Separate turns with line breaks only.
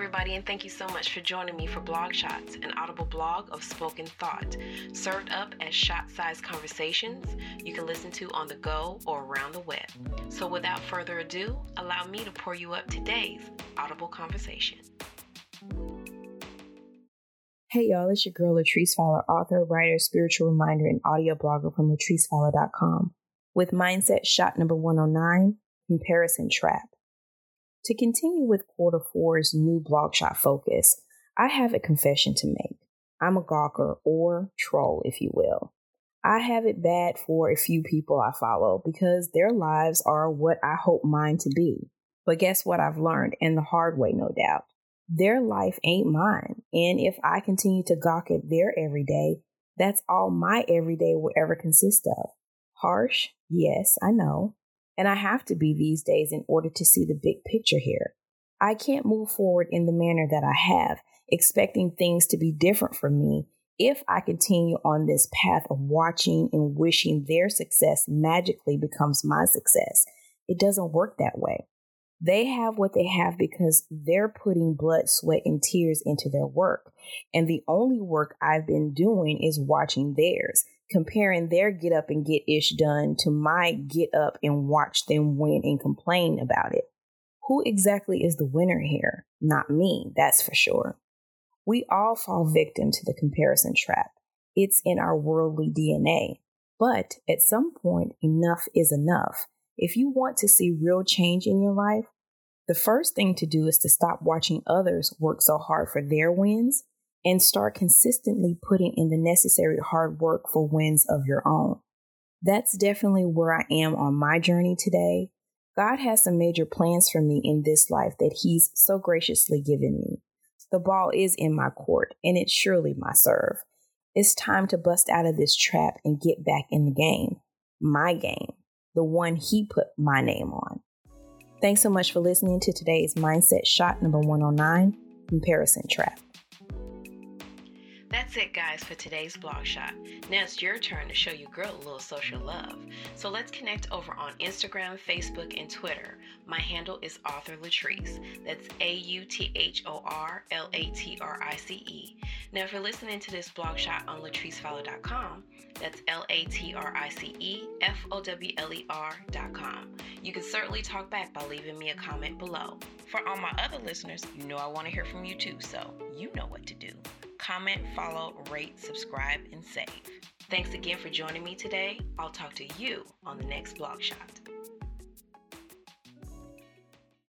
everybody, and thank you so much for joining me for Blog Shots, an audible blog of spoken thought, served up as shot sized conversations you can listen to on the go or around the web. So, without further ado, allow me to pour you up today's audible conversation.
Hey y'all, it's your girl Latrice Fowler, author, writer, spiritual reminder, and audio blogger from latricefowler.com with mindset shot number 109 comparison trap. To continue with quarter four's new blog shot focus, I have a confession to make. I'm a gawker or troll, if you will. I have it bad for a few people I follow because their lives are what I hope mine to be. But guess what I've learned, and the hard way, no doubt? Their life ain't mine. And if I continue to gawk at their everyday, that's all my everyday will ever consist of. Harsh? Yes, I know. And I have to be these days in order to see the big picture here. I can't move forward in the manner that I have, expecting things to be different for me if I continue on this path of watching and wishing their success magically becomes my success. It doesn't work that way. They have what they have because they're putting blood, sweat, and tears into their work. And the only work I've been doing is watching theirs comparing their get up and get ish done to my get up and watch them win and complain about it. Who exactly is the winner here? Not me, that's for sure. We all fall victim to the comparison trap. It's in our worldly DNA. But at some point, enough is enough. If you want to see real change in your life, the first thing to do is to stop watching others work so hard for their wins and start consistently putting in the necessary hard work for wins of your own. That's definitely where I am on my journey today. God has some major plans for me in this life that He's so graciously given me. The ball is in my court, and it's surely my serve. It's time to bust out of this trap and get back in the game. My game, the one He put my name on. Thanks so much for listening to today's Mindset Shot number 109 Comparison Trap.
That's it, guys, for today's blog shot. Now it's your turn to show your girl a little social love. So let's connect over on Instagram, Facebook, and Twitter. My handle is Author Latrice. That's A U T H O R L A T R I C E. Now, if you're listening to this blog shot on latricefowler.com, that's L A T R I C E F O W L E R.com. You can certainly talk back by leaving me a comment below. For all my other listeners, you know I want to hear from you too, so you know what to do comment, follow, rate, subscribe, and save. Thanks again for joining me today. I'll talk to you on the next blog shot.